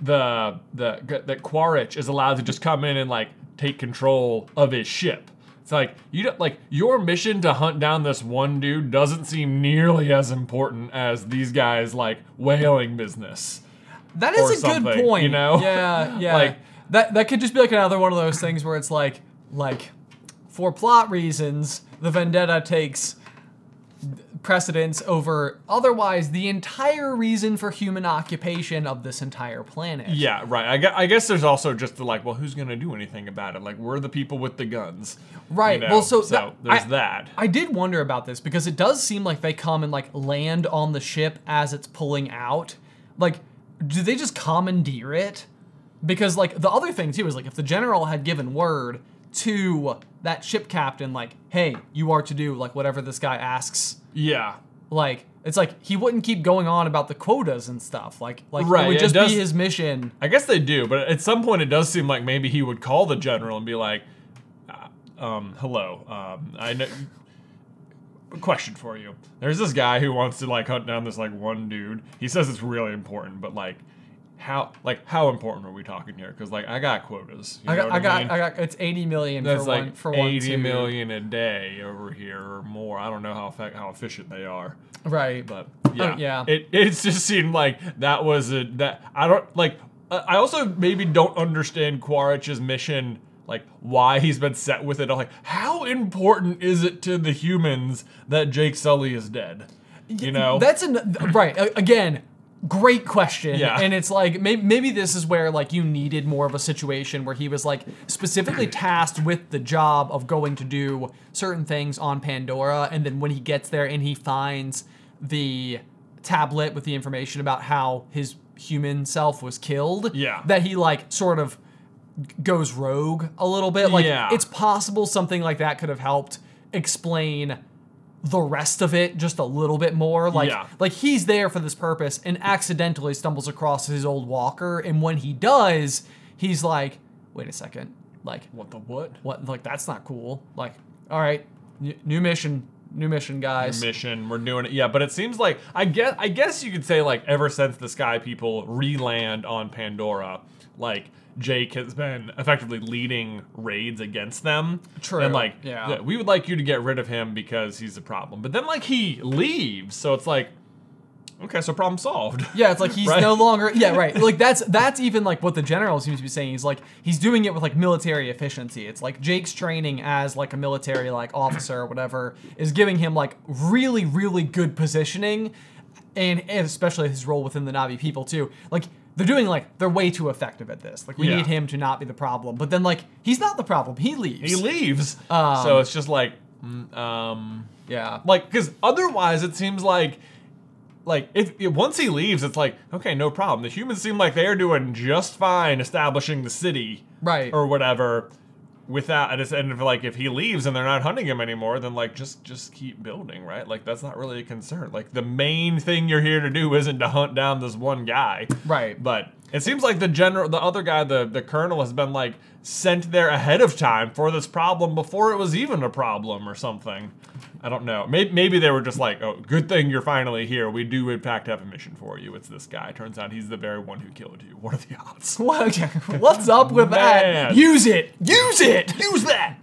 the the that Quaritch is allowed to just come in and like take control of his ship. It's like you don't like your mission to hunt down this one dude doesn't seem nearly as important as these guys like whaling business. That is a good point. you know? Yeah, yeah. Like- that that could just be like another one of those things where it's like like for plot reasons, the vendetta takes precedence over otherwise the entire reason for human occupation of this entire planet. Yeah, right. I guess, I guess there's also just the like, well, who's gonna do anything about it? Like we're the people with the guns, you Right. know? Well, so, that- there's I- that. I did wonder about this because it does seem like they come and like land on the ship as it's pulling out. Like, do they just commandeer it? Because like the other thing too is like if the general had given word to that ship captain, like, hey, you are to do like whatever this guy asks, yeah, like It's like he wouldn't keep going on about the quotas and stuff. Like like Right, it would yeah, it just does- be his mission. I guess they do, but at some point it does seem like maybe he would call the general and be like, uh, um, "Hello, um, I know." a Question for you. There's this guy who wants to like hunt down this like one dude. He says it's really important, but like, how like how important are we talking here? Because like I got quotas. you I know got I got mean? I got it's 80 million That's for like one for one eighty million a day over here or more. I don't know how effect, how efficient they are. Right. But Oh, yeah, yeah. It it just seemed like that was a that I don't like. uh, I also maybe don't understand Quaritch's mission, like why he's been set with it. I'm like, how important is it to the humans that Jake Sully is dead? You know, That's an right again. Great question. Yeah. And it's like maybe, maybe this is where like you needed more of a situation where he was like specifically tasked with the job of going to do certain things on Pandora and then when he gets there and he finds the tablet with the information about how his human self was killed Yeah. that he like sort of goes rogue a little bit like Yeah. it's possible something like that could have helped explain the rest of it just a little bit more like Yeah. like he's there for this purpose and accidentally stumbles across his old walker and when he does he's like wait a second like what the what? what like that's not cool like all right n- new mission new mission guys New mission. We're doing it. Yeah, but it seems like I guess I guess you could say like ever since the Sky People re-land on Pandora, like Jake has been effectively leading raids against them. True, And like, yeah. we would like you to get rid of him because he's a problem. But then like he leaves, so it's like, okay, so problem solved. Yeah, it's like he's Right? no longer yeah, right. Like that's that's even like what the general seems to be saying. He's like he's doing it with like military efficiency. It's like Jake's training as like a military like officer or whatever is giving him like really really good positioning and, and especially his role within the Na'vi people too. Like they're doing like they're way too effective at this. Like we Yeah. need him to not be the problem. But then like he's not the problem. He leaves. He leaves. Um, so it's just like, mm, um, Yeah. like because otherwise it seems like like if, if once he leaves it's like okay no problem the humans seem like they're doing just fine establishing the city Right. or whatever without and it's and if like if he leaves and they're not hunting him anymore then like just just keep building right? Like that's not really a concern. Like the main thing you're here to do isn't to hunt down this one guy. Right. but it seems like the general the other guy the the colonel has been like sent there ahead of time for this problem before it was even a problem or something. I don't know. Maybe, maybe they were just like oh good thing you're finally here. We do in fact have a mission for you. It's this guy. Turns out he's the very one who killed you. What are the odds? What- What's up with that? Use it. Use it. use that.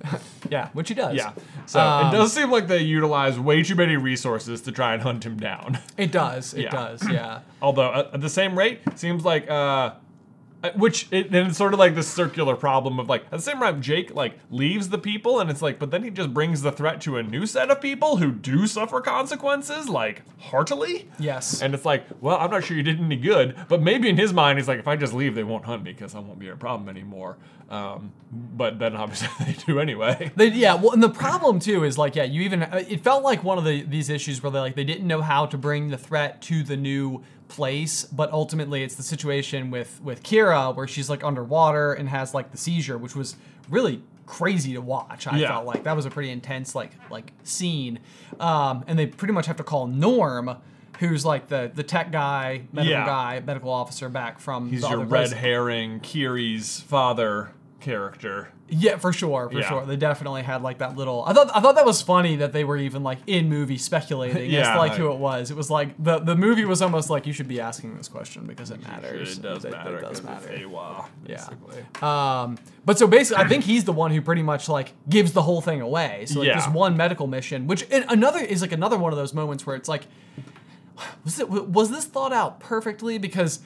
Yeah, which he does. yeah so Um, it does seem like they utilize way too many resources to try and hunt him down It does. It Yeah. does. Yeah. Although at at the same rate, seems like uh, which it, and it's sort of like this circular problem of like at the same time Jake like leaves the people and it's like but then he just brings the threat to a new set of people who do suffer consequences like heartily. Yes. And it's like, well, I'm not sure you did any good, but maybe in his mind he's like, if I just leave, they won't hunt me because I won't be a problem anymore. Um, but then obviously they do anyway. They, yeah, well, and the problem too is like, yeah, you even uh, it felt like one of the these issues where they like they didn't know how to bring the threat to the new place, but ultimately it's the situation with with Kiri where she's like underwater and has like the seizure, which was really crazy to watch. I Yeah. felt like that was a pretty intense like like scene, um, and they pretty much have to call Norm. Who's like the the tech guy, medical Yeah. guy, medical officer back from He's your red place. herring Kiri's father character. Yeah, for sure, for Yeah. sure. They definitely had like that little. I thought I thought that was funny that they were even like in movie speculating as Yeah, to like who it was. It was like the the movie was almost like you should be asking this question because it matters. It does It- matter. It does 'cause it's matter. Eywa, Yeah. Um, but so basically, I think he's the one who pretty much like gives the whole thing away. So like Yeah. this one medical mission, which another is like another one of those moments where it's like, was it was this thought out perfectly? Because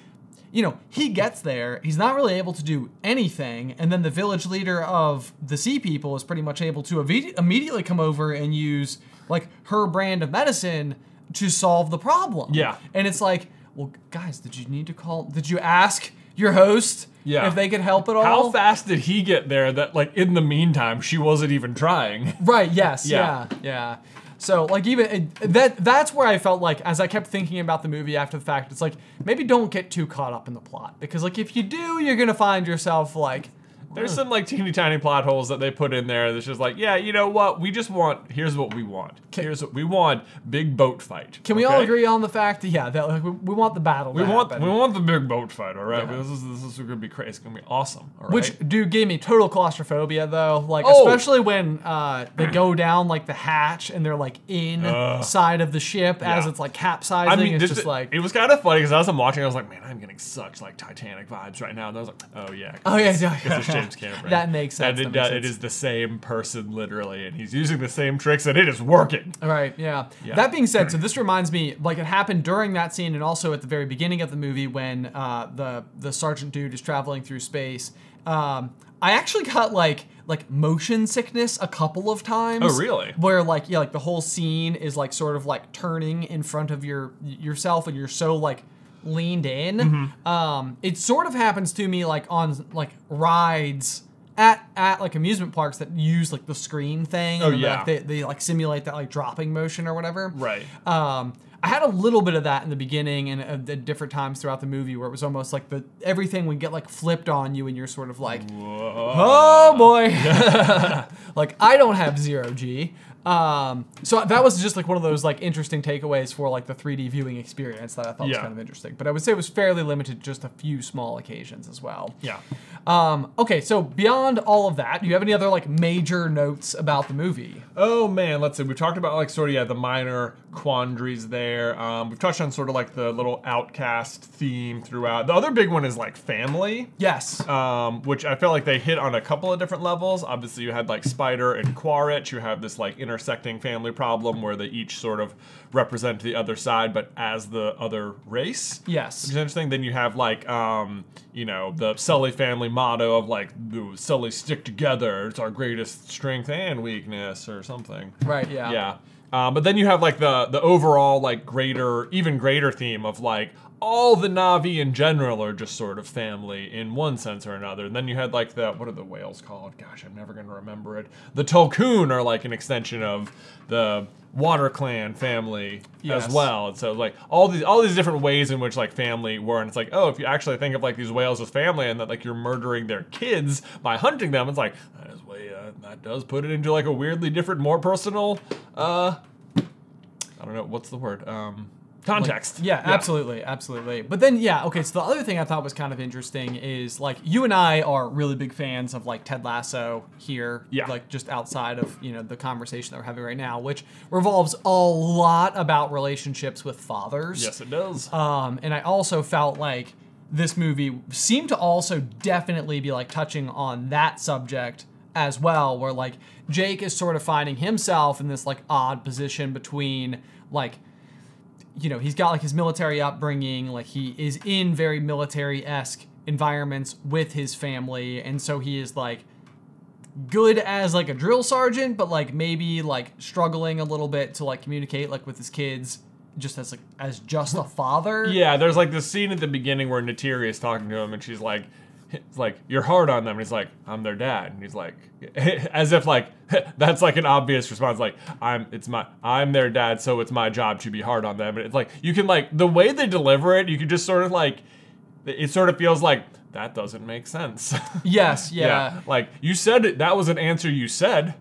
you know he gets there, he's not really able to do anything, and then the village leader of the Sea People is pretty much able to imme- immediately come over and use like her brand of medicine to solve the problem. Yeah. and it's like, well, guys, did you need to call? Did you ask your host? Yeah. if they could help at all. How fast did he get there that, like, in the meantime, she wasn't even trying? Right. Yes. Yeah. Yeah. Yeah. So like even that that's where I felt like as I kept thinking about the movie after the fact, it's like maybe don't get too caught up in the plot. Because like if you do, you're gonna find yourself like There's some like teeny tiny plot holes that they put in there. That's just like, yeah, you know what? We just want. Here's what we want. Here's what we want. Big boat fight. Can we all okay? agree on the fact that yeah, that like, we, we want the battle. We to want happen. we want the big boat fight. All right. Yeah. This is this is gonna be crazy. It's gonna be awesome. All right. Which dude gave me total claustrophobia though, like Oh. especially when uh, they go down like the hatch and they're like inside of the ship as Yeah. it's like capsizing. I mean, it's this- just like it was kind of funny because as I'm watching, I was like, man, I'm getting such like Titanic vibes right now. And I was like, oh yeah, 'cause Oh, yeah, yeah. James Cameron. That makes sense, That it, that makes uh, sense. is the same person literally, and he's using the same tricks, and it is working. All right, yeah. Yeah. That being said, so this reminds me, like it happened during that scene, and also at the very beginning of the movie when uh, the the sergeant dude is traveling through space. Um, I actually got like like motion sickness a couple of times. Oh, really? Where like yeah, like the whole scene is like sort of like turning in front of your yourself, and you're so like leaned in. Mm-hmm. Um, it sort of happens to me like on like rides. At, at like amusement parks that use like the screen thing Oh, and, yeah. like, they, they like simulate that like dropping motion or whatever. Right. Um, I had a little bit of that in the beginning and at at different times throughout the movie where it was almost like the everything would get like flipped on you and you're sort of like, oh boy, like I don't have zero G. Um, so that was just like one of those like interesting takeaways for like the 3D viewing experience that I thought was kind of interesting. But I would say it was fairly limited to just a few small occasions as well. Yeah. Um, okay, so beyond all of that, do you have any other like major notes about the movie? Oh man, let's see. We've talked about like sort of yeah the minor quandaries there. Um, we've touched on sort of like the little outcast theme throughout. The other big one is like family. Yes. um, which I felt like they hit on a couple of different levels. Obviously, you had like Spider and Quaritch. You have this like intersecting family problem where they each sort of represent the other side, but as the other race. Yes. Which is interesting. Then you have like, um, you know, the Sully family motto of like, "The Sully stick together. It's our greatest strength and weakness, or something. Right, yeah. Yeah. Uh, but then you have like the the overall like greater, even greater theme of like all the Na'vi in general are just sort of family in one sense or another. And then you had like the what are the whales called? Gosh, I'm never gonna remember it. The tulkun are like an extension of the Water Clan family Yes. as well. And so like all these all these different ways in which like family were, and it's like oh, if you actually think of like these whales as family and that like you're murdering their kids by hunting them, it's like that is way uh, that does put it into like a weirdly different, more personal. uh I don't know what's the word. Um, context. Yeah, absolutely, absolutely. But then, yeah, okay. So the other thing I thought was kind of interesting is like you and I are really big fans of like Ted Lasso here, Yeah. like just outside of you know the conversation that we're having right now, which revolves a lot about relationships with fathers. Yes, it does. Um, and I also felt like this movie seemed to also definitely be like touching on that subject as well, where like Jake is sort of finding himself in this like odd position between like you know, he's got like his military upbringing, like he is in very military esque environments with his family, and so he is like good as like a drill sergeant, but like maybe like struggling a little bit to like communicate like with his kids just as like as just a father. Yeah, there's like the scene at the beginning where Neytiri is talking to him, and she's like, "It's like you're hard on them." And he's like, "I'm their dad," and he's like, as if like that's like an obvious response, like I'm it's my I'm their dad, so it's my job to be hard on them. And it's like you can like the way they deliver it, you can just sort of like it sort of feels like that doesn't make sense. Yes, yeah. like you said it, that was an answer you said.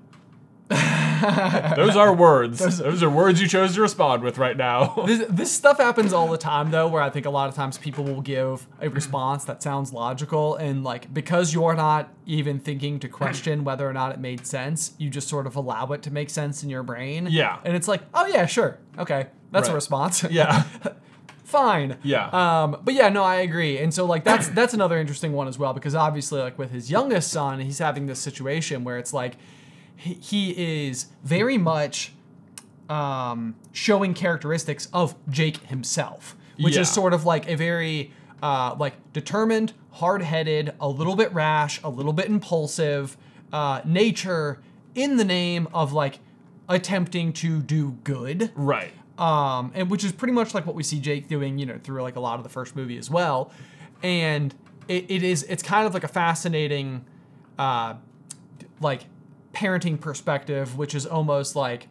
Those are words. Those are words you chose to respond with right now. This, this stuff happens all the time though, where I think a lot of times people will give a response that sounds logical, and like because you're not even thinking to question whether or not it made sense, you just sort of allow it to make sense in your brain. Yeah. And it's like, oh yeah, sure, okay, that's a response. yeah. fine. Yeah. Um, but yeah, no, I agree. And so like that's that's another interesting one as well because obviously like with his youngest son, he's having this situation where it's like he, is very much um, showing characteristics of Jake himself, which Yeah. is sort of like a very uh, like determined, hard-headed, a little bit rash, a little bit impulsive uh, nature in the name of like attempting to do good right. um, and which is pretty much like what we see Jake doing, you know, through like a lot of the first movie as well. And it, it is it's kind of like a fascinating, uh, like parenting perspective, which is almost like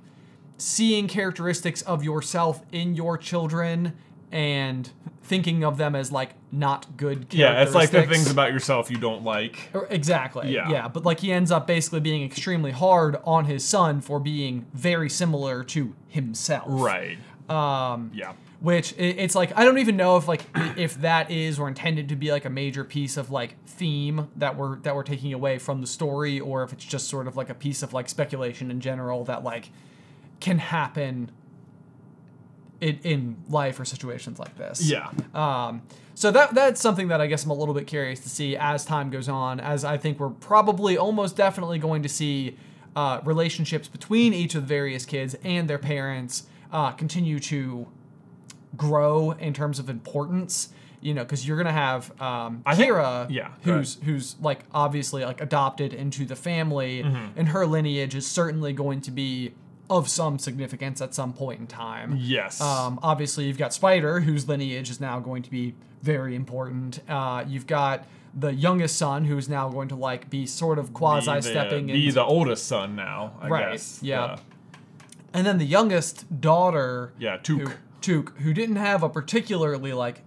seeing characteristics of yourself in your children and thinking of them as like not good Yeah, it's like the things about yourself you don't like. Exactly. Yeah. Yeah. But like he ends up basically being extremely hard on his son for being very similar to himself. Right. Um. Yeah. Which it's like I don't even know if like if that is or intended to be like a major piece of like theme that we're that we're taking away from the story or if it's just sort of like a piece of like speculation in general that like can happen in, in life or situations like this. Yeah. Um, so that that's something that I guess I'm a little bit curious to see as time goes on, as I think we're probably almost definitely going to see uh, relationships between each of the various kids and their parents uh, continue to grow in terms of importance. You know, because you're gonna have um, I think- Kiri, yeah, go who's who's like obviously like adopted into the family, Mm-hmm. and her lineage is certainly going to be of some significance at some point in time. Yes. Um, obviously, you've got Spider, whose lineage is now going to be very important. Uh, you've got the youngest son, who is now going to like be sort of quasi stepping Be the, be into, the oldest son now. I Right, Guess. yeah. and then the youngest daughter, Yeah. Tuk. who, Tuk, who didn't have a particularly like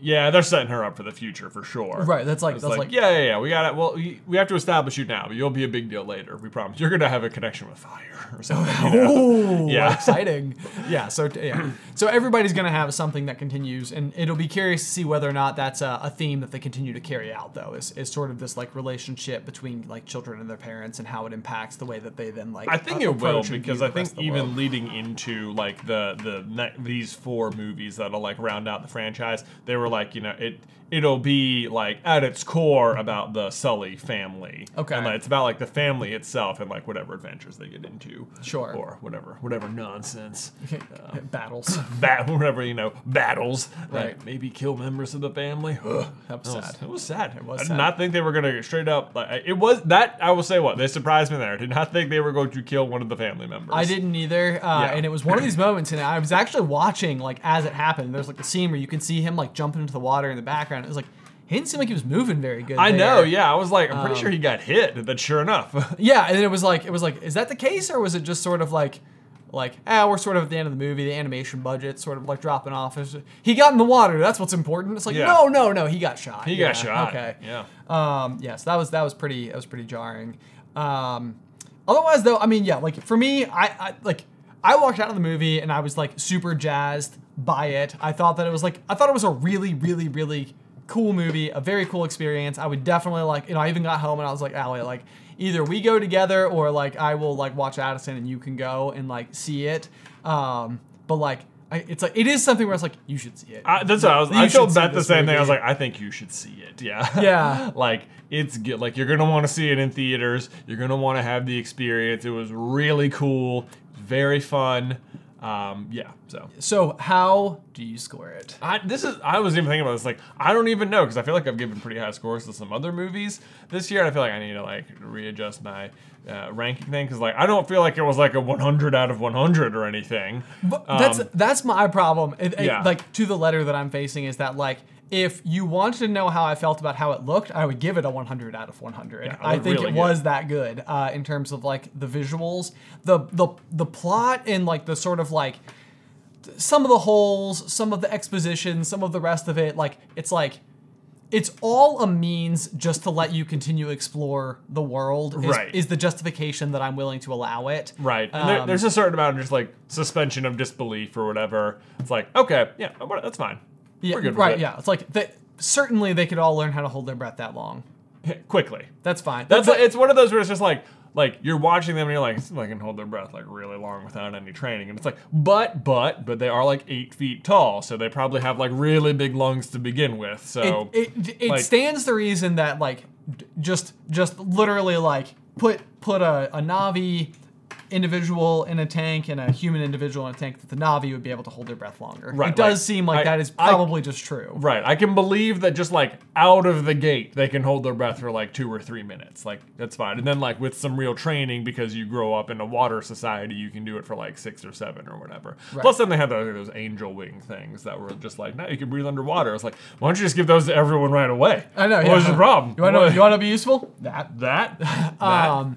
Yeah, they're setting her up for the future for sure. right. That's like It's that's like, like, yeah, yeah, yeah. We got it. Well, we, we have to establish you now, but you'll be a big deal later. We promise. You're gonna have a connection with fire or something. you know? Ooh, Yeah. exciting. Yeah, so yeah. So everybody's going to have something that continues and it'll be curious to see whether or not that's a, a theme that they continue to carry out though. Is, is sort of this like relationship between like children and their parents and how it impacts the way that they then like I think a- it will because I think even world. leading into like the the ne- these four movies that'll like round out the franchise, they were like you know it it'll be like at its core about the Sully family. Okay. and like, it's about like the family itself and like whatever adventures they get into. Sure. or whatever whatever nonsense. battles. Bat, whatever you know, battles. Right. Like maybe kill members of the family. Ugh. That was sad. It was sad. It was I did sad. not think they were going to straight up. Like it was that. I will say what they surprised me there. I did not think they were going to kill one of the family members. I didn't either, uh, Yeah. and it was one of these moments, and I was actually watching like as it happened. There's like the scene where you can see him like jumping into the water in the background. It was like he didn't seem like he was moving very good. I there. know. Yeah, I was like, I'm pretty Um, sure he got hit. But sure enough, Yeah, and then it was like it was like, is that the case, or was it just sort of like, like, ah, we're sort of at the end of the movie, the animation budget sort of like dropping off. He got in the water. That's what's important. It's like, Yeah. no, no, no, he got shot. he Yeah, got shot. Okay. Yeah. Um, yes, that was that was pretty that was pretty jarring. Um, otherwise, though, I mean, yeah, like for me, I, I like I walked out of the movie and I was like super jazzed by it. I thought that it was like I thought it was a really, really, really cool movie, a very cool experience. I would definitely like, you know, I even got home and I was like, Allie, like either we go together or like I will like watch Addison and you can go and like see it. Um, but like. I, it's like it is something where it's like you should see it. I, that's what I was. I told Beth the same thing. I was like, I think you should see it. Yeah. Yeah. like it's good. Like you're gonna want to see it in theaters. You're gonna want to have the experience. It was really cool. Very fun. Um, yeah. So So how do you score it? I, this is I was even thinking about this. Like I don't even know because I feel like I've given pretty high scores to some other movies this year. And I feel like I need to like readjust my uh, ranking thing because like I don't feel like it was like a 100 out of 100 or anything. But that's Um, that's my problem. It- it- yeah. like to the letter that I'm facing is that like if you wanted to know how I felt about how it looked, I would give it a 100 out of 100. Yeah, I think really it was that good uh, in terms of like the visuals, the the the plot, and like the sort of like some of the holes, some of the exposition, some of the rest of it. Like it's like it's all a means just to let you continue explore the world. Is, Right. is the justification that I'm willing to allow it. Right. And there, Um, there's a certain amount of just like suspension of disbelief or whatever. It's like, okay, yeah, that's fine. Yeah, We're good with right. it. Yeah, it's like they, certainly they could all learn how to hold their breath that long. Quickly. That's fine. That's like, it's one of those where it's just like like you're watching them and you're like, they can hold their breath like really long without any training. And it's like, but but but they are like eight feet tall, so they probably have like really big lungs to begin with. So it it, it like- stands the reason that like just just literally like put put a, a Na'vi individual in a tank and a human individual in a tank that the Na'vi would be able to hold their breath longer. Right, it does like, seem like I- that is I- probably just true. Right. I can believe that just like out of the gate, they can hold their breath for like two or three minutes. Like, that's fine. And then, like, with some real training, because you grow up in a water society, you can do it for like six or seven or whatever. Plus, then they had those, those angel wing things that were just like, now you can breathe underwater. It's like, why don't you just give those to everyone right away? I know. What yeah. was the problem? You want to you want to be useful? That that? that? Um,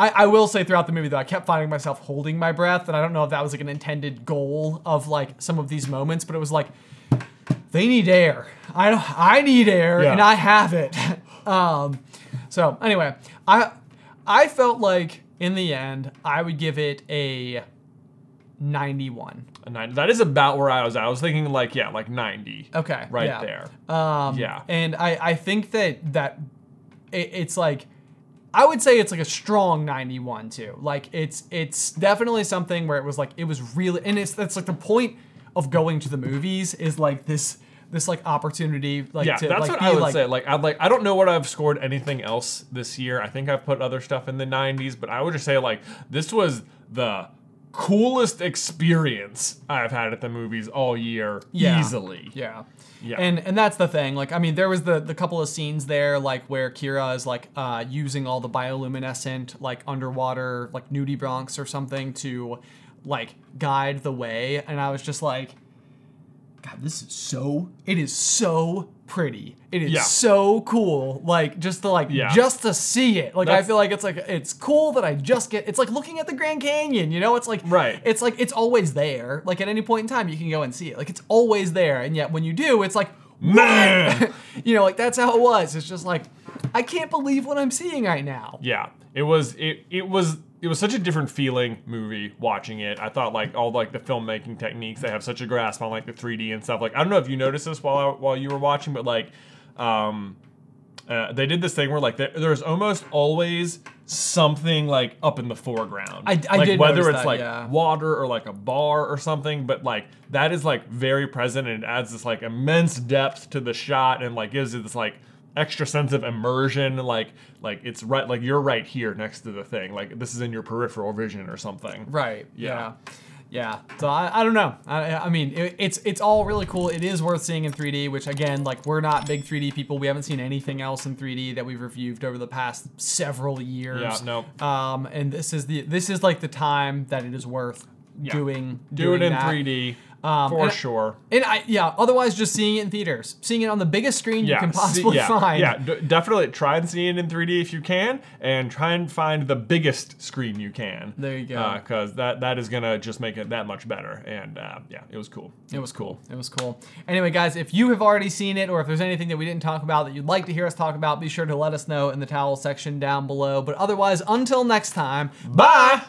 I, I will say throughout the movie though, I kept finding myself holding my breath, and I don't know if that was like an intended goal of like some of these moments, but it was like they need air. I don't, I need air, Yeah. and I have it. um, so anyway, I I felt like in the end I would give it a 91. A nine. That is about where I was at. I was thinking like yeah, like 90. Okay, Right yeah. there. Um, Yeah. and I I think that that it, it's like. I would say it's like a strong 91 too. Like it's it's definitely something where it was like it was really and it's that's like the point of going to the movies is like this this like opportunity like yeah, to that's like what be I would like say. Like I'd like I don't know what I've scored anything else this year. I think I've put other stuff in the 90s, but I would just say like this was the coolest experience I've had at the movies all year Yeah. easily. Yeah. Yeah. And and that's the thing. Like I mean, there was the the couple of scenes there, like where Kiri is like uh, using all the bioluminescent like underwater like nudibranchs or something to like guide the way, and I was just like, God, this is so. It is so pretty. It is Yeah. so cool. Like just to like Yeah. just to see it. Like I feel like it's like it's cool that I just get. It's like looking at the Grand Canyon. You know, it's like Right. It's like it's always there. Like at any point in time, you can go and see it. Like it's always there, and yet when you do, it's like Man! you know, like that's how it was. It's just like I can't believe what I'm seeing right now. Yeah, it was it it was it was such a different feeling movie watching it. I thought like all like the filmmaking techniques they have such a grasp on like the 3D and stuff. Like I don't know if you noticed this while I, while you were watching, but like um uh, they did this thing where like there, there's almost always something like up in the foreground. I- I like, did whether it's that, like yeah. water or like a bar or something, but like that is like very present and it adds this like immense depth to the shot and like gives it this like extra sense of immersion. Like like it's right like you're right here next to the thing. Like this is in your peripheral vision or something. Right. Yeah. Yeah. Yeah. So I, I don't know. I, I mean, it, it's it's all really cool. It is worth seeing in 3D. Which again, like we're not big 3D people. We haven't seen anything else in 3D that we've reviewed over the past several years. Yeah, no. Um, and this is the this is like the time that it is worth Yeah. doing Do it doing in that. 3D Um, for and- sure. And I yeah. Otherwise, just seeing it in theaters, seeing it on the biggest screen you Yeah, can see- possibly yeah, find. Yeah, d- definitely try and see it in 3D if you can, and try and find the biggest screen you can. There you go. Because that that is gonna just make it that much better. And uh, yeah, it was cool. It was cool. It was cool. Anyway, guys, if you have already seen it or if there's anything that we didn't talk about that you'd like to hear us talk about, be sure to let us know in the towel section down below. But otherwise, until next time, Bye.